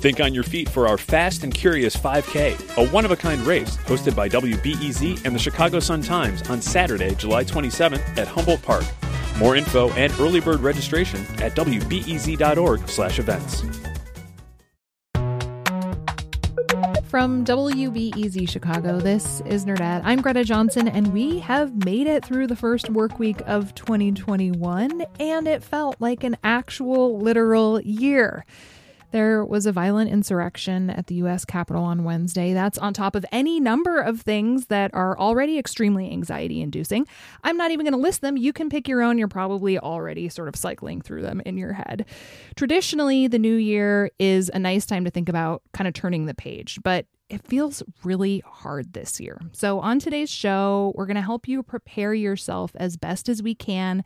Think on your feet for our Fast and Curious 5K, a one of a kind race hosted by WBEZ and the Chicago Sun Times on Saturday, July 27th at Humboldt Park. More info and early bird registration at wbez.org/events. From WBEZ Chicago, this is Nerdette. I'm Greta Johnson, and we have made it through the first work week of 2021, and it felt like an actual, literal year. There was a violent insurrection at the U.S. Capitol on Wednesday. That's on top of any number of things that are already extremely anxiety inducing. I'm not even going to list them. You can pick your own. You're probably already sort of cycling through them in your head. Traditionally, the new year is a nice time to think about kind of turning the page, but it feels really hard this year. So, on today's show, we're going to help you prepare yourself as best as we can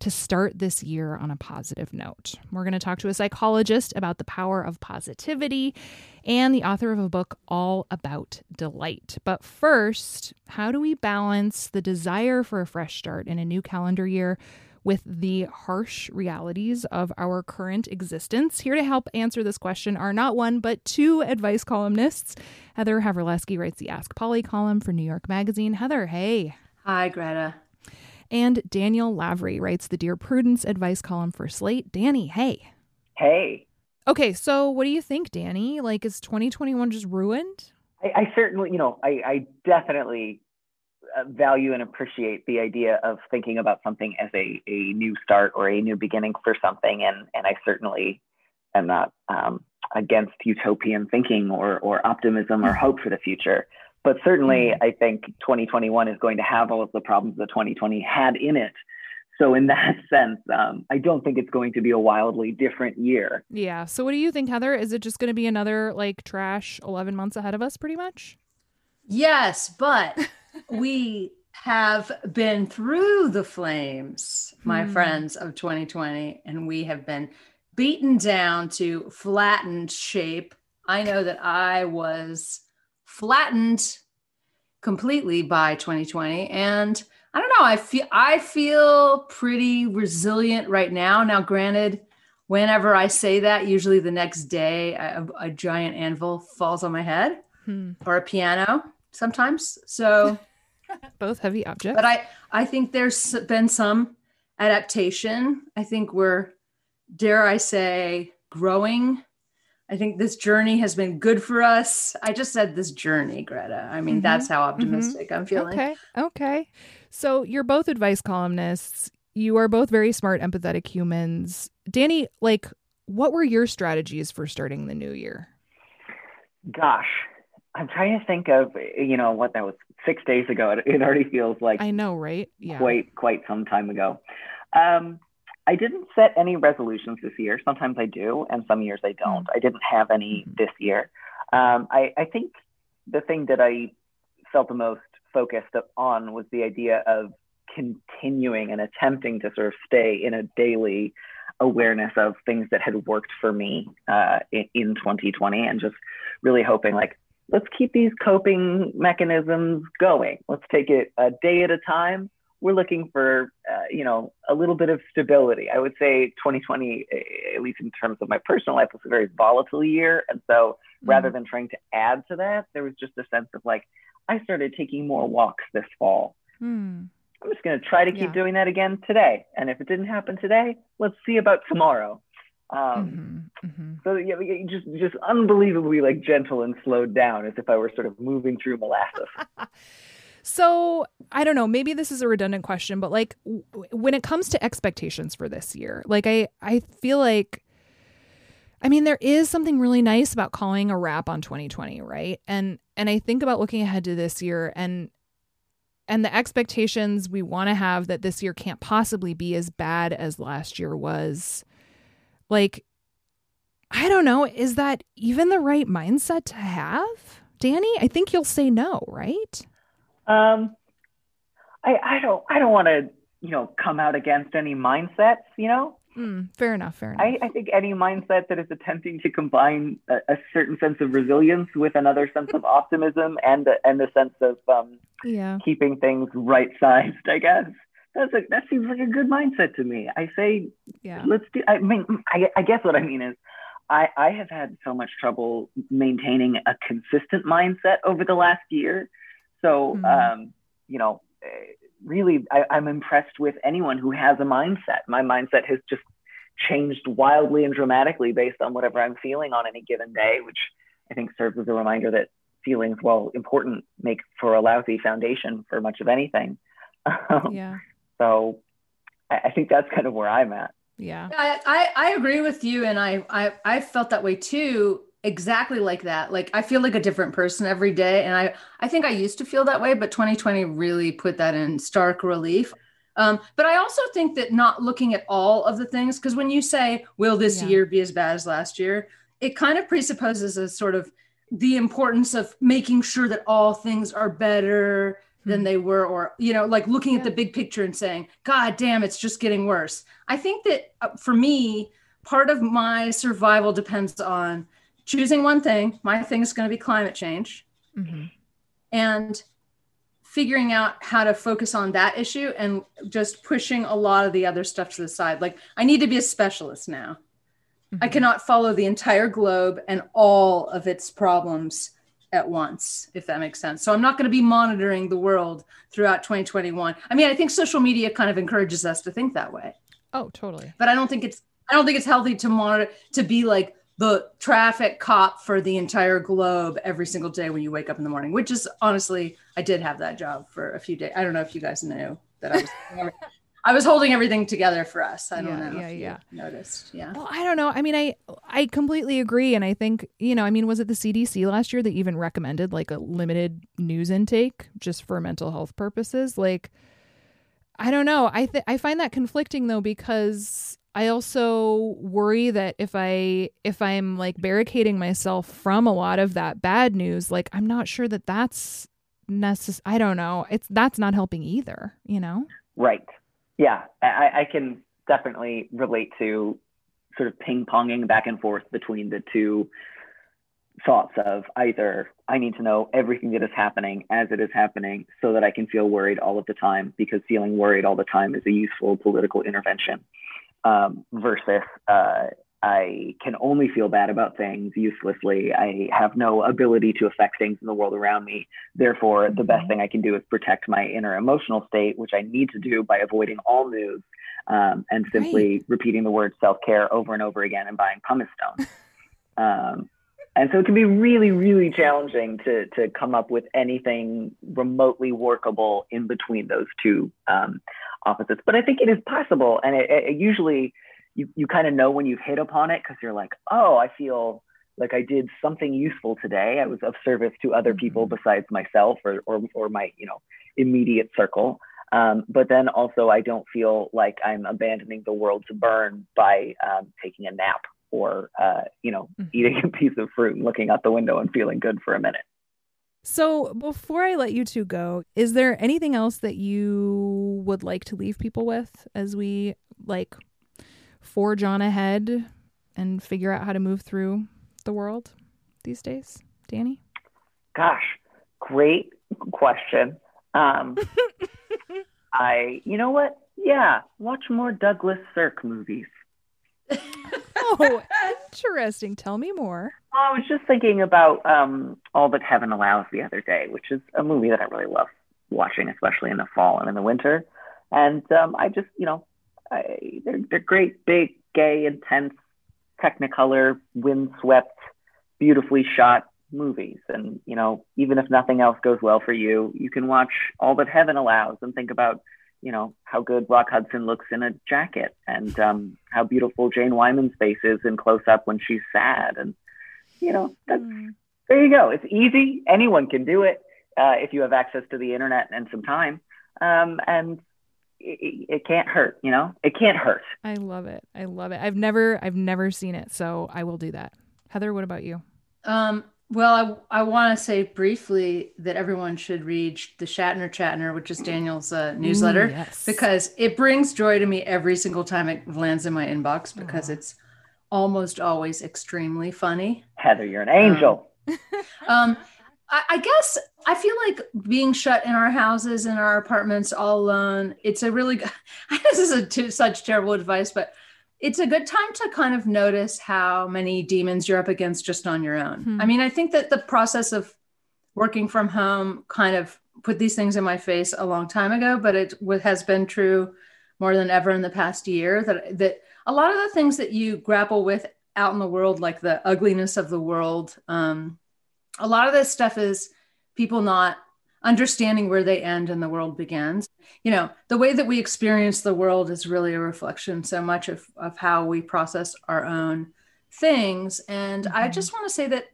to start this year on a positive note. We're going to talk to a psychologist about the power of positivity and the author of a book all about delight. But first, how do we balance the desire for a fresh start in a new calendar year? With the harsh realities of our current existence. Here to help answer this question are not one, but two advice columnists. Heather Havrilesky writes the Ask Polly column for New York Magazine. Heather, hey. Hi, Greta. And Daniel Lavery writes the Dear Prudence advice column for Slate. Danny, hey. Hey. Okay, so what do you think, Danny? Like, is 2021 just ruined? I, I certainly, you know, I, I definitely uh, value and appreciate the idea of thinking about something as a, a new start or a new beginning for something. And, and I certainly am not um, against utopian thinking or, or optimism or hope for the future. But certainly, mm-hmm. I think 2021 is going to have all of the problems that 2020 had in it. So, in that sense, um, I don't think it's going to be a wildly different year. Yeah. So, what do you think, Heather? Is it just going to be another like trash 11 months ahead of us, pretty much? Yes, but we have been through the flames, my hmm. friends of 2020, and we have been beaten down to flattened shape. I know that I was flattened completely by 2020 and i don't know i feel i feel pretty resilient right now. Now granted whenever i say that usually the next day a, a giant anvil falls on my head hmm. or a piano sometimes. So both heavy objects. But i i think there's been some adaptation. I think we're dare i say growing I think this journey has been good for us. I just said this journey, Greta. I mean, mm-hmm. that's how mm-hmm. optimistic mm-hmm. I'm feeling. Okay. Okay. So you're both advice columnists. You are both very smart, empathetic humans. Danny, like, what were your strategies for starting the new year? Gosh, I'm trying to think of, you know, what that was six days ago. It, it already feels like I know, right? Yeah. Quite, quite some time ago. Um, I didn't set any resolutions this year. Sometimes I do, and some years I don't. Mm. I didn't have any mm-hmm. this year. Um, I, I think the thing that I felt the most focused on was the idea of continuing and attempting to sort of stay in a daily awareness of things that had worked for me uh, in, in 2020 and just really hoping like let's keep these coping mechanisms going let's take it a day at a time we're looking for, uh, you know, a little bit of stability. I would say 2020, at least in terms of my personal life, was a very volatile year. And so mm-hmm. rather than trying to add to that, there was just a sense of like, I started taking more walks this fall. Mm. I'm just going to try to keep yeah. doing that again today. And if it didn't happen today, let's see about tomorrow. Um, mm-hmm, mm-hmm. So yeah, just just unbelievably like gentle and slowed down, as if I were sort of moving through molasses. So, I don't know, maybe this is a redundant question, but like w- when it comes to expectations for this year, like I I feel like I mean, there is something really nice about calling a wrap on 2020, right? And and I think about looking ahead to this year and and the expectations we want to have that this year can't possibly be as bad as last year was. Like I don't know, is that even the right mindset to have? Danny, I think you'll say no, right? Um, I I don't I don't want to you know come out against any mindsets. You know. Mm, fair enough. Fair enough. I, I, think any mindset that is attempting to combine a, a, certain sense of resilience with another sense of optimism and a, and a sense of um, yeah. keeping things right sized, I guess that's a, that seems like a good mindset to me. I say, yeah. let's do. I mean, I, I guess what I mean is, I, I have had so much trouble maintaining a consistent mindset over the last year. So, mm-hmm. um, you know, eh, really, I, I'm impressed with anyone who has a mindset. My mindset has just changed wildly and dramatically based on whatever I'm feeling on any given day, which I think serves as a reminder that feelings, while important, make for a lousy foundation for much of anything. Um, yeah. So I, I think that's kind of where I'm at. Yeah. I, I, I agree with you. And I, I, I felt that way too exactly like that like i feel like a different person every day and i i think i used to feel that way but 2020 really put that in stark relief um, but i also think that not looking at all of the things because when you say will this yeah. year be as bad as last year it kind of presupposes a sort of the importance of making sure that all things are better than mm-hmm. they were or you know like looking yeah. at the big picture and saying god damn it's just getting worse i think that uh, for me part of my survival depends on choosing one thing. My thing is going to be climate change. Mm-hmm. And figuring out how to focus on that issue and just pushing a lot of the other stuff to the side. Like, I need to be a specialist now. Mm-hmm. I cannot follow the entire globe and all of its problems at once, if that makes sense. So I'm not going to be monitoring the world throughout 2021. I mean, I think social media kind of encourages us to think that way. Oh, totally. But I don't think it's I don't think it's healthy to monitor to be like the traffic cop for the entire globe every single day when you wake up in the morning, which is honestly, I did have that job for a few days. I don't know if you guys knew that I was. I was holding everything together for us. I don't yeah, know. Yeah, yeah. Noticed. Yeah. Well, I don't know. I mean, I I completely agree, and I think you know. I mean, was it the CDC last year that even recommended like a limited news intake just for mental health purposes? Like, I don't know. I th- I find that conflicting though because I also worry that if I if I'm like barricading myself from a lot of that bad news, like I'm not sure that that's necessary. I don't know. It's that's not helping either. You know. Right. Yeah, I, I can definitely relate to sort of ping ponging back and forth between the two thoughts of either I need to know everything that is happening as it is happening so that I can feel worried all of the time because feeling worried all the time is a useful political intervention um, versus uh, I can only feel bad about things uselessly. I have no ability to affect things in the world around me. Therefore, the best mm-hmm. thing I can do is protect my inner emotional state, which I need to do by avoiding all news um, and simply right. repeating the word self care over and over again and buying pumice stone. um, and so it can be really, really challenging to to come up with anything remotely workable in between those two um, opposites. But I think it is possible, and it, it usually you you kind of know when you've hit upon it because you're like, oh, I feel like I did something useful today. I was of service to other mm-hmm. people besides myself or or, or my you know immediate circle. Um, but then also, I don't feel like I'm abandoning the world to burn by um, taking a nap or uh, you know mm-hmm. eating a piece of fruit and looking out the window and feeling good for a minute. So, before I let you two go, is there anything else that you would like to leave people with as we like forge on ahead and figure out how to move through the world these days? Danny? Gosh, great question. Um, I, you know what? Yeah, watch more Douglas Sirk movies. oh, interesting. Tell me more. I was just thinking about um, All That Heaven Allows the other day, which is a movie that I really love watching, especially in the fall and in the winter. And um, I just, you know, I, they're, they're great, big, gay, intense, technicolor, windswept, beautifully shot movies. And, you know, even if nothing else goes well for you, you can watch All That Heaven Allows and think about you know how good Rock Hudson looks in a jacket, and um, how beautiful Jane Wyman's face is in close up when she's sad, and you know that's mm. there you go. It's easy. Anyone can do it uh, if you have access to the internet and some time, um, and it, it can't hurt. You know, it can't hurt. I love it. I love it. I've never I've never seen it, so I will do that. Heather, what about you? Um, Well, I, I want to say briefly that everyone should read the Shatner Chatner, which is Daniel's uh, newsletter, Ooh, yes. because it brings joy to me every single time it lands in my inbox because it's almost always extremely funny. Heather, you're an angel. Um, I, I guess I feel like being shut in our houses, in our apartments, all alone. It's a really good. This is a t- such terrible advice, but it's a good time to kind of notice how many demons you're up against just on your own. Hmm. I mean, I think that the process of working from home kind of put these things in my face a long time ago, but it has been true more than ever in the past year that that a lot of the things that you grapple with out in the world, like the ugliness of the world, um, a lot of this stuff is people not understanding where they end and the world begins. You know, the way that we experience the world is really a reflection so much of, of how we process our own things. And I Mhm. just want to say that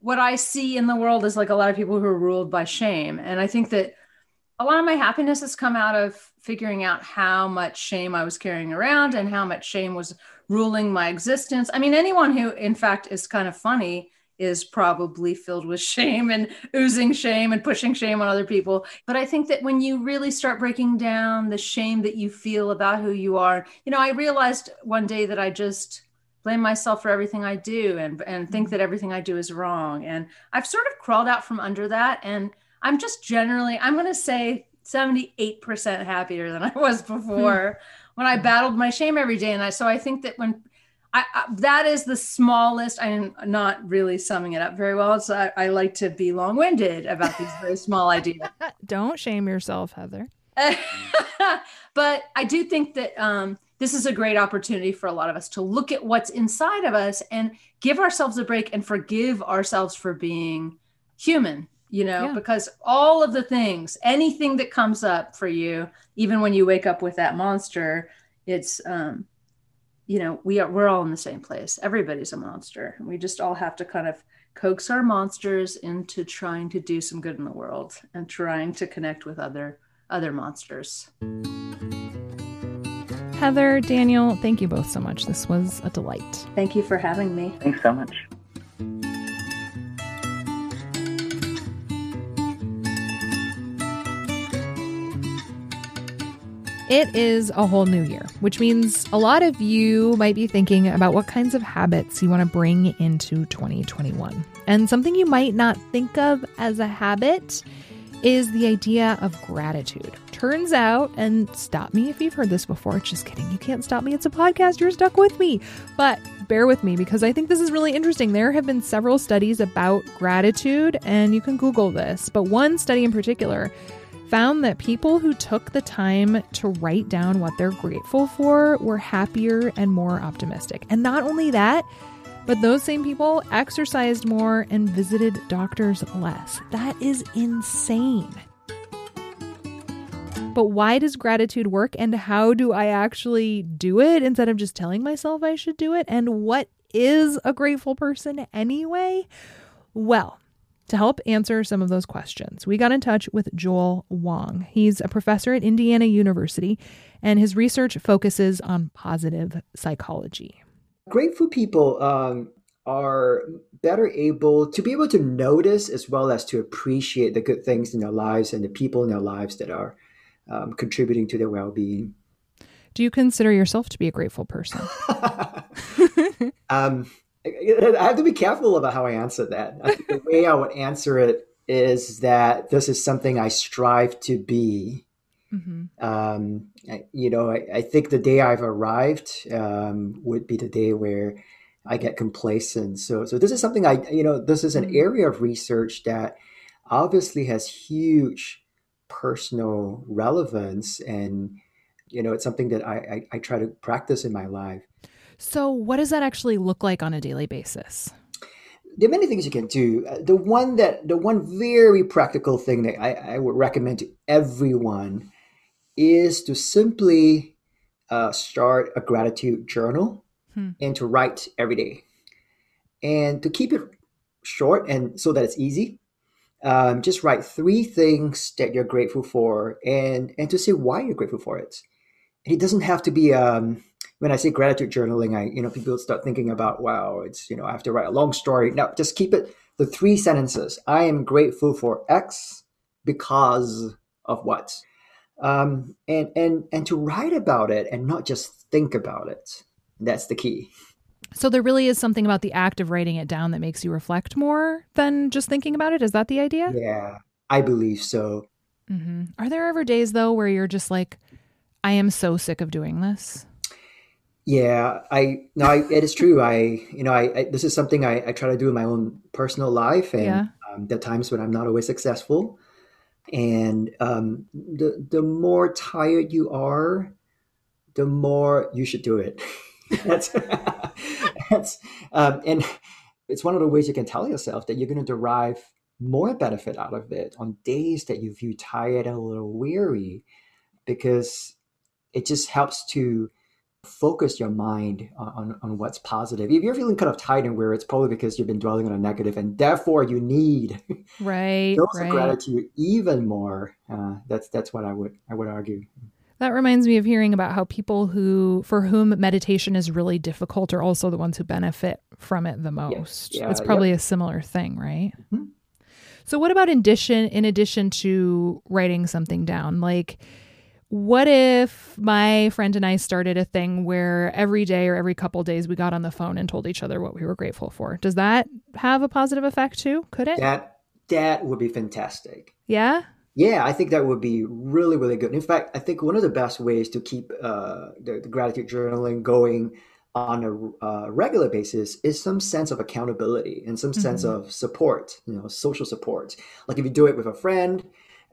what I see in the world is like a lot of people who are ruled by shame. And I think that a lot of my happiness has come out of figuring out how much shame I was carrying around and how much shame was ruling my existence. I mean, anyone who, in fact, is kind of funny is probably filled with shame and oozing shame and pushing shame on other people. But I think that when you really start breaking down the shame that you feel about who you are, you know, I realized one day that I just blame myself for everything I do and and think mm-hmm. that everything I do is wrong. And I've sort of crawled out from under that and I'm just generally, I'm going to say 78% happier than I was hmm. before when I battled my shame every day. And I, so I think that when I, I that is the smallest, I'm not really summing it up very well. So I, I like to be long winded about these very small ideas. Don't shame yourself, Heather. but I do think that um, this is a great opportunity for a lot of us to look at what's inside of us and give ourselves a break and forgive ourselves for being human, you know, Yeah. because all of the things, anything that comes up for you, even when you wake up with that monster, it's, um, you know, we are, we're all in the same place. Everybody's a monster. We just all have to kind of coax our monsters into trying to do some good in the world and trying to connect with other other monsters. Heather, Daniel, thank you both so much. This was a delight. Thank you for having me. Thanks so much. It is a whole new year, which means a lot of you might be thinking about what kinds of habits you want to bring into 2021. And something you might not think of as a habit is the idea of gratitude. Turns out, and stop me if you've heard this before, just kidding, you can't stop me. It's a podcast, you're stuck with me. But bear with me because I think this is really interesting. There have been several studies about gratitude, and you can Google this, but one study in particular found that people who took the time to write down what they're grateful for were happier and more optimistic. And not only that, but those same people exercised more and visited doctors less. That is insane. But why does gratitude work and how do I actually do it instead of just telling myself I should do it? And what is a grateful person anyway? Well, to help answer some of those questions, we got in touch with Joel Wong. He's a professor at Indiana University, and his research focuses on positive psychology. Grateful people um, are better able to be able to notice as well as to appreciate the good things in their lives and the people in their lives that are um, contributing to their well-being. Do you consider yourself to be a grateful person? um, I have to be careful about how I answer that. I think the way I would answer it is that this is something I strive to be. hmm Um, I- you know, I, I think the day I've arrived um, would be the day where I get complacent. So, so this is something I, you know, this is an Mm. area of research that obviously has huge personal relevance, and you know, it's something that I, I, I try to practice in my life. So, what does that actually look like on a daily basis? there are many things you can do. Uh, The one that the one very practical thing that I, I would recommend to everyone is to simply uh, start a gratitude journal Hmm. and to write every day, and to keep it short and so that it's easy. Um, just write three things that you're grateful for, and and to say why you're grateful for it. And it doesn't have to be. Um, when I say gratitude journaling, I you know people start thinking about wow, it's you know I have to write a long story. No, just keep it the three sentences. I am grateful for X because of what, um, and and and to write about it and not just think about it. That's the key. So there really is something about the act of writing it down that makes you reflect more than just thinking about it. Is that the idea? Yeah, I believe so. Mm-hmm. Are there ever days though where you're just like, I am so sick of doing this? Yeah, I no, I, it is true. I you know, I, I this is something I, I, try to do in my own personal life, and yeah. um, the times when I'm not always successful, and um, the the more tired you are, the more you should do it. that's that's um, and it's one of the ways you can tell yourself that you're going to derive more benefit out of it on days that you feel tired and a little weary, because it just helps to focus your mind on, on what's positive. If you're feeling kind of tight and weary, it's probably because you've been dwelling on a negative, and therefore you need right dose right. gratitude even more. Uh, that's that's what I would I would argue. That reminds me of hearing about how people who for whom meditation is really difficult are also the ones who benefit from it the most. Yeah, it's probably a similar thing, right? Mm-hmm. So what about in addition in addition to writing something down? Like what if my friend and I started a thing where every day or every couple days we got on the phone and told each other what we were grateful for? Does that have a positive effect too? Could it? That that would be fantastic. Yeah. Yeah, I think that would be really, really good. In fact, I think one of the best ways to keep uh, the, the, gratitude journaling going on a uh, regular basis is some sense of accountability and some mm-hmm. sense of support, you know, social support. Like if you do it with a friend,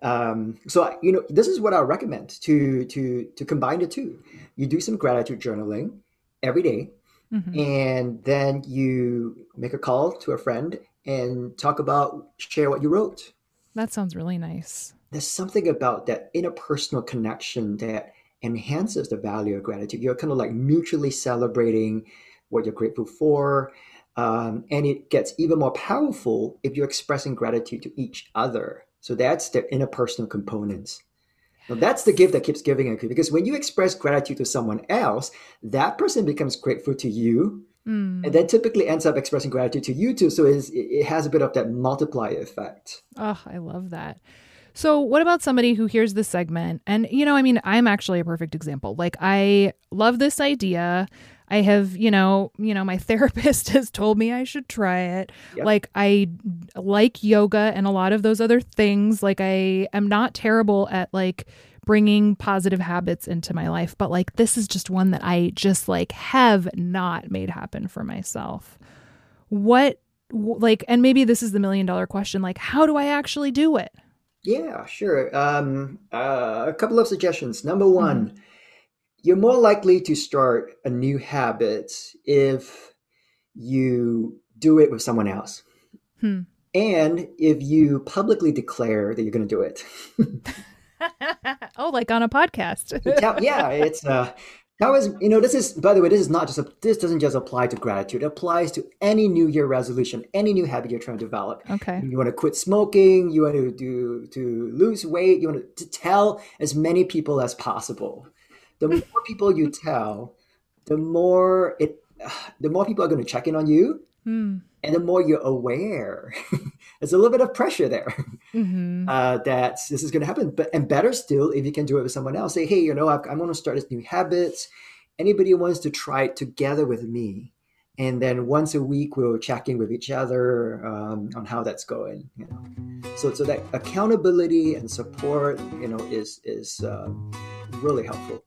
um, so you know, this is what I recommend to to to combine the two. You do some gratitude journaling every day, mm-hmm. and then you make a call to a friend and talk about share what you wrote. That sounds really nice. There's something about that interpersonal connection that enhances the value of gratitude. You're kind of like mutually celebrating what you're grateful for. Um, and it gets even more powerful if you're expressing gratitude to each other. So that's the interpersonal components. Now that's the gift that keeps giving and because when you express gratitude to someone else, that person becomes grateful to you, mm. and then typically ends up expressing gratitude to you too. So it has a bit of that multiplier effect. Oh, I love that. So, what about somebody who hears this segment? And, you know, I mean, I'm actually a perfect example. Like, I love this idea. I have, you know, you know, my therapist has told me I should try it. Yep. Like I like yoga and a lot of those other things. Like I am not terrible at like bringing positive habits into my life, but like this is just one that I just like have not made happen for myself. What like and maybe this is the million dollar question like how do I actually do it? Yeah, sure. Um uh, a couple of suggestions. Number 1, mm-hmm you're more likely to start a new habit if you do it with someone else. Hmm. And if you publicly declare that you're going to do it. oh, like on a podcast. yeah, it's uh that was you know this is by the way this is not just a, this doesn't just apply to gratitude it applies to any new year resolution any new habit you're trying to develop okay you want to quit smoking you want to do to lose weight you want to, to tell as many people as possible the more people you tell, the more it, the more people are going to check in on you, mm. and the more you're aware. There's a little bit of pressure there mm-hmm. uh, that this is going to happen. But and better still, if you can do it with someone else, say, hey, you know, I'm going to start this new habit. Anybody wants to try it together with me? and then once a week we'll check in with each other um, on how that's going you know so so that accountability and support you know is is uh, really helpful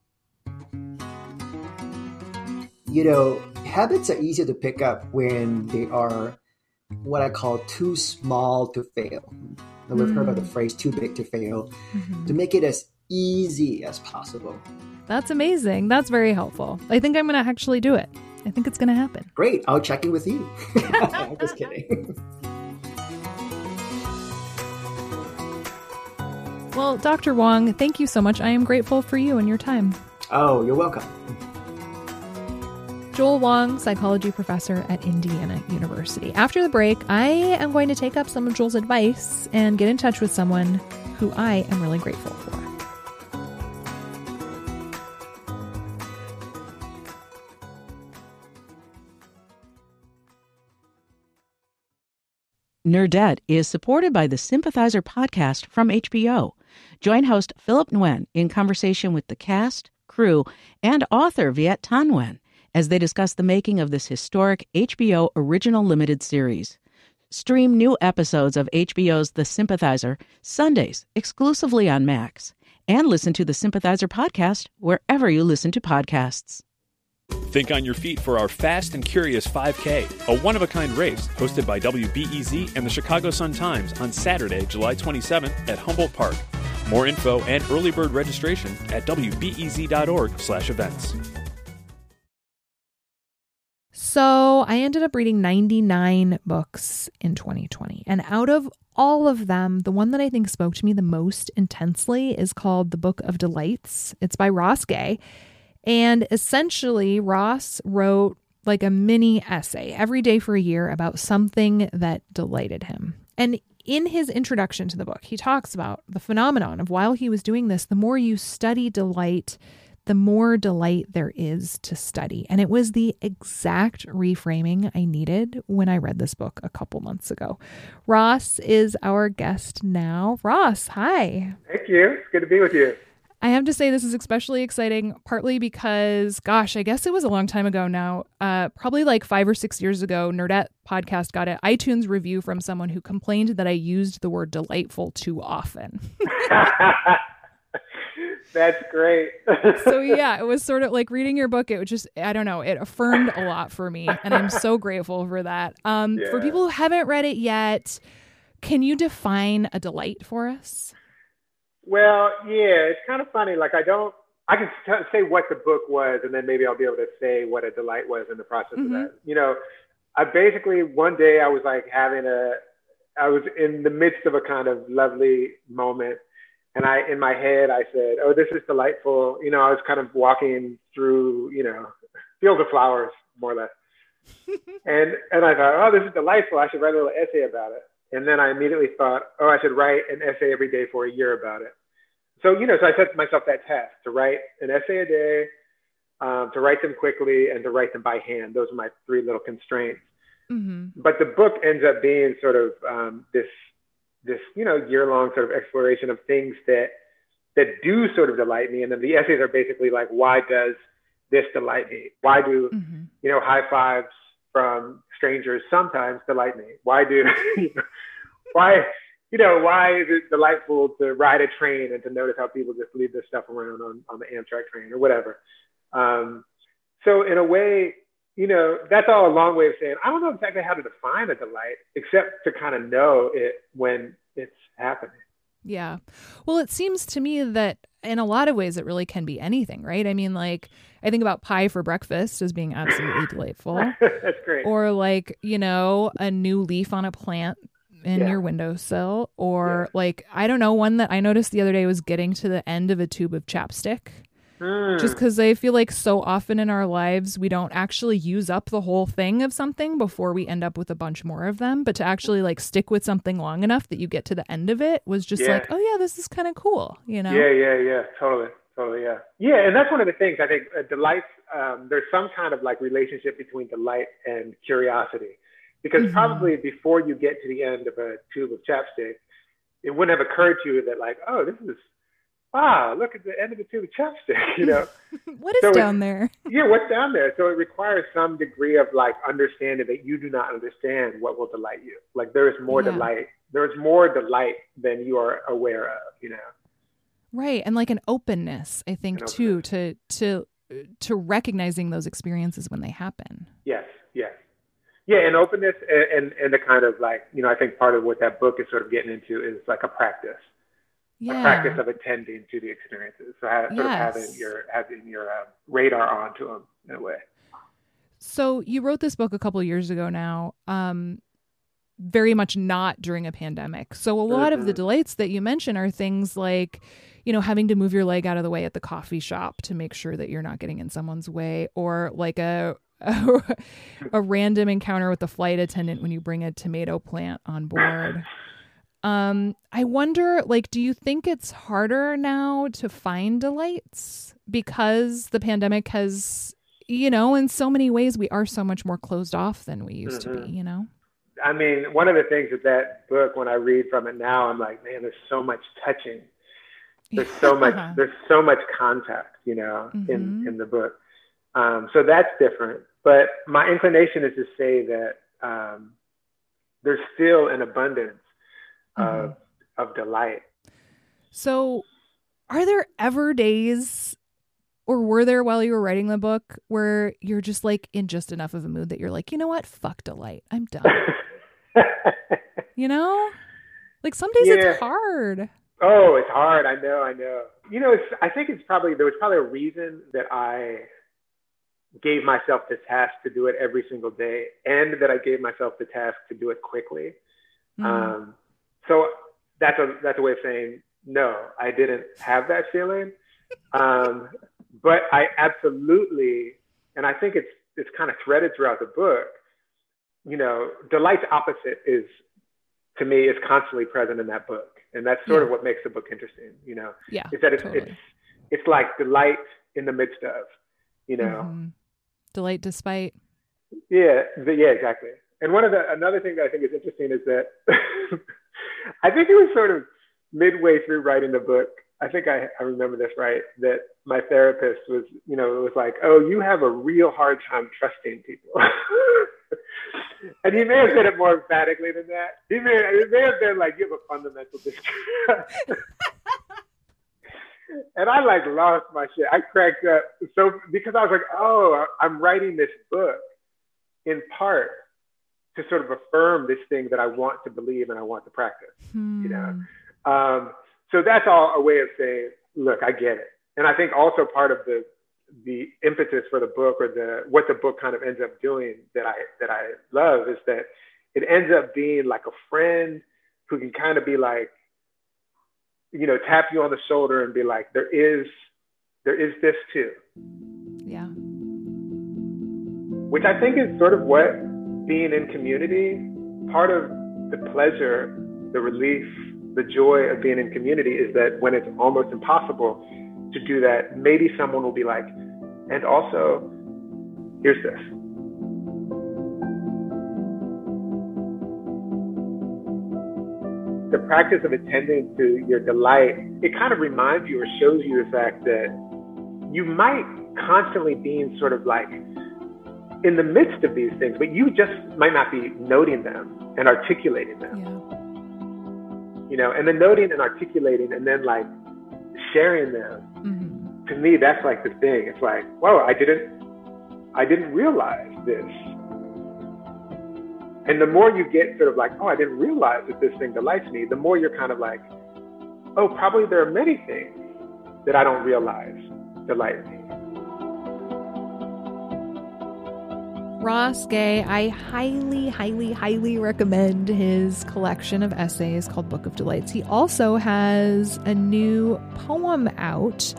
you know, habits are easier to pick up when they are what I call too small to fail. And we've mm. heard about the mm. phrase too big to fail, mm-hmm. to make it as easy as possible. That's amazing. That's very helpful. I think I'm going to actually do it. I think it's going to happen. Great. I'll check in with you. Just kidding. Well, Dr. Wong, thank you so much. I am grateful for you and your time. Oh, you're welcome. Joel Wong, psychology professor at Indiana University. After the break, I am going to take up some of Joel's advice and get in touch with someone who I am really grateful for. Nerdette is supported by the Sympathizer podcast from HBO. Join host Philip Nguyen in conversation with the cast, crew, and author Viet Thanh Nguyen as they discuss the making of this historic HBO original limited series. Stream new episodes of HBO's The Sympathizer Sundays exclusively on Max and listen to the Sympathizer podcast wherever you listen to podcasts. Think on your feet for our Fast and Curious 5K, a one of a kind race hosted by WBEZ and the Chicago Sun Times on Saturday, July 27th at Humboldt Park. More info and early bird registration at wbez.org/events. So, I ended up reading 99 books in 2020, and out of all of them, the one that I think spoke to me the most intensely is called The Book of Delights. It's by Ross Gay. And essentially, Ross wrote like a mini essay every day for a year about something that delighted him. And in his introduction to the book, he talks about the phenomenon of while he was doing this, the more you study delight, the more delight there is to study. And it was the exact reframing I needed when I read this book a couple months ago. Ross is our guest now. Ross, hi. Thank you. It's good to be with you. I have to say this is especially exciting, partly because, gosh, I guess it was a long time ago now. Uh, probably like five or six years ago, Nerdette podcast got an iTunes review from someone who complained that I used the word delightful too often. That's great. so yeah, it was sort of like reading your book. It was just I don't know, it affirmed a lot for me, and I'm so grateful for that. Um, yeah. For people who haven't read it yet, can you define a delight for us? Well, yeah, it's kind of funny. Like I don't, I can t- say what the book was, and then maybe I'll be able to say what a delight was in the process mm-hmm. of that. You know, I basically one day I was like having a, I was in the midst of a kind of lovely moment, and I in my head I said, "Oh, this is delightful." You know, I was kind of walking through, you know, fields of flowers, more or less. and and I thought, oh, this is delightful. I should write a little essay about it. And then I immediately thought, oh, I should write an essay every day for a year about it. So, you know, so I set myself that task to write an essay a day, um, to write them quickly, and to write them by hand. Those are my three little constraints. Mm-hmm. But the book ends up being sort of um, this, this, you know, year-long sort of exploration of things that that do sort of delight me. And then the essays are basically like, why does this delight me? Why do, mm-hmm. you know, high fives from strangers sometimes delight me. Why do why you know why is it delightful to ride a train and to notice how people just leave their stuff around on on the Amtrak train or whatever. Um, so in a way, you know, that's all a long way of saying I don't know exactly how to define a delight, except to kind of know it when it's happening. Yeah. Well, it seems to me that in a lot of ways it really can be anything, right? I mean, like I think about pie for breakfast as being absolutely delightful. That's great. Or like, you know, a new leaf on a plant in yeah. your windowsill or yeah. like I don't know, one that I noticed the other day was getting to the end of a tube of chapstick. Mm. Just because I feel like so often in our lives, we don't actually use up the whole thing of something before we end up with a bunch more of them. But to actually like stick with something long enough that you get to the end of it was just yeah. like, oh, yeah, this is kind of cool, you know? Yeah, yeah, yeah, totally. Totally, yeah. Yeah, and that's one of the things I think uh, delight, um, there's some kind of like relationship between delight and curiosity. Because mm-hmm. probably before you get to the end of a tube of chapstick, it wouldn't have occurred to you that like, oh, this is wow, look at the end of the tube of chapstick, you know. what is so down there? Yeah, what's down there? So it requires some degree of like understanding that you do not understand what will delight you. Like there is more yeah. delight. There is more delight than you are aware of, you know. Right. And like an openness, I think too, to to uh, to recognizing those experiences when they happen. Yes, yes. Yeah, and openness and, and, and the kind of like, you know, I think part of what that book is sort of getting into is like a practice yeah. a practice of attending to the experiences. So have, sort yes. of having your having your uh, radar onto them in a way. So you wrote this book a couple years ago now. Um, very much not during a pandemic. So a lot mm-hmm. of the mm-hmm. delights that you mention are things like, you know, having to move your leg out of the way at the coffee shop to make sure that you're not getting in someone's way, or like a a, a random encounter with the flight attendant when you bring a tomato plant on board. Um, I wonder, like, do you think it's harder now to find delights because the pandemic has, you know, in so many ways we are so much more closed off than we used mm-hmm. to be, mm-hmm. you know? I mean, one of the things that that book, when I read from it now, I'm like, man, there's so much touching. There's so much. There's so much contact, you know, mm-hmm. in in the book. Um, so that's different. But my inclination is to say that um, there's still an abundance mm-hmm. of of delight. So, are there ever days or were there while you were writing the book where you're just like in just enough of a mood that you're like, you know what? Fuck delight. I'm done. you know? Like some days yeah. it's hard. Oh, it's hard. I know, I know. You know, it's I think it's probably there was probably a reason that I gave myself the task to do it every single day and that I gave myself the task to do it quickly. Mm. Um, so that's a that's a way of saying no, I didn't have that feeling. Um, but I absolutely, and I think it's it's kind of threaded throughout the book. You know, delight's opposite is to me is constantly present in that book, and that's sort yeah. of what makes the book interesting. You know, yeah, is that it's totally. it's it's like delight in the midst of, you know, mm-hmm. delight despite. Yeah, the, yeah, exactly. And one of the another thing that I think is interesting is that I think it was sort of midway through writing the book I think I, I remember this right, that my therapist was, you know, it was like, oh, you have a real hard time trusting people. and he may have said it more emphatically than that. He may, it may have been like, you have a fundamental distrust. and I like lost my shit. I cracked up. So, because I was like, oh, I'm writing this book in part to sort of affirm this thing that I want to believe and I want to practice, hmm. you know? Hmm. Um, so that's all a way of saying, look, I get it. And I think also part of the the impetus for the book or the what the book kind of ends up doing that I that I love is that it ends up being like a friend who can kind of be like, you know, tap you on the shoulder and be like, there is there is this too. Yeah. Which I think is sort of what being in community, part of the pleasure, the relief, the joy of being in community is that when it's almost impossible to do that, maybe someone will be like, and also, here's this. The practice of attending to your delight, it kind of reminds you or shows you the fact that you might constantly be in sort of like in the midst of these things, but you just might not be noting them and articulating them. Yeah you know, and then noting and articulating and then like sharing them. Mm-hmm. To me, that's like the thing. It's like, whoa, I didn't, I didn't realize this. And the more you get sort of like, oh, I didn't realize that this thing delights me, the more you're kind of like, oh, probably there are many things that I don't realize delight me. Ross Gay, I highly, highly, highly recommend his collection of essays called Book of Delights. He also has a new poem out.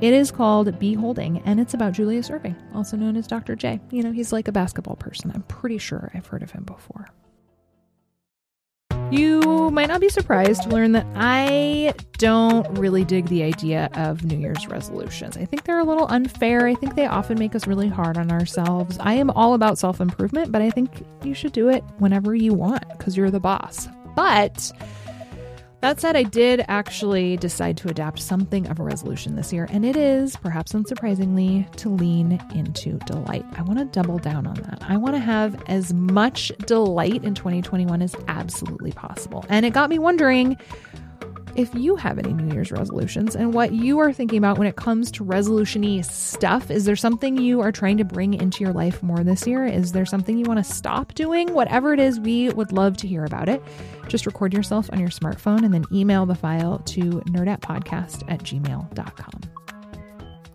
It is called Beholding, and it's about Julius Erving, also known as Dr. J. You know, he's like a basketball person. I'm pretty sure I've heard of him before. You might not be surprised to learn that I don't really dig the idea of New Year's resolutions. I think they're a little unfair. I think they often make us really hard on ourselves. I am all about self improvement, but I think you should do it whenever you want because you're the boss. But that said, I did actually decide to adapt something of a resolution this year, and it is, perhaps unsurprisingly, to lean into delight. I want to double down on that. I want to have as much delight in 2021 as absolutely possible. And it got me wondering if you have any New Year's resolutions and what you are thinking about when it comes to resolutiony stuff. Is there something you are trying to bring into your life more this year? Is there something you want to stop doing? Whatever it is, we would love to hear about it. Just record yourself on your smartphone and then email the file to nerdettepodcast at gmail.com.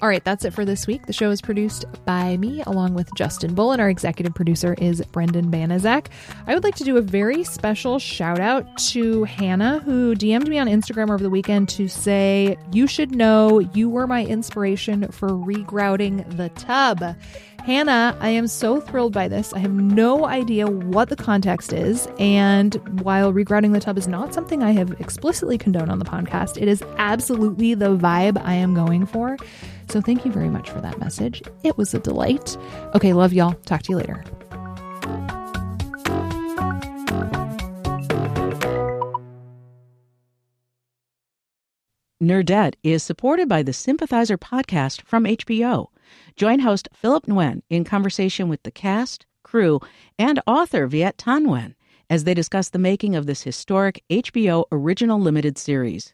All right, that's it for this week. The show is produced by me along with Justin Bull, and our executive producer is Brendan Banaszak. I would like to do a very special shout out to Hannah, who DM'd me on Instagram over the weekend to say, You should know you were my inspiration for regrouting the tub. Hannah, I am so thrilled by this. I have no idea what the context is. And while regrouting the tub is not something I have explicitly condoned on the podcast, it is absolutely the vibe I am going for. So thank you very much for that message. It was a delight. Okay, love y'all. Talk to you later. Nerdette is supported by the Sympathizer podcast from HBO. Join host Philip Nguyen in conversation with the cast, crew, and author Viet Thanh Nguyen as they discuss the making of this historic HBO original limited series.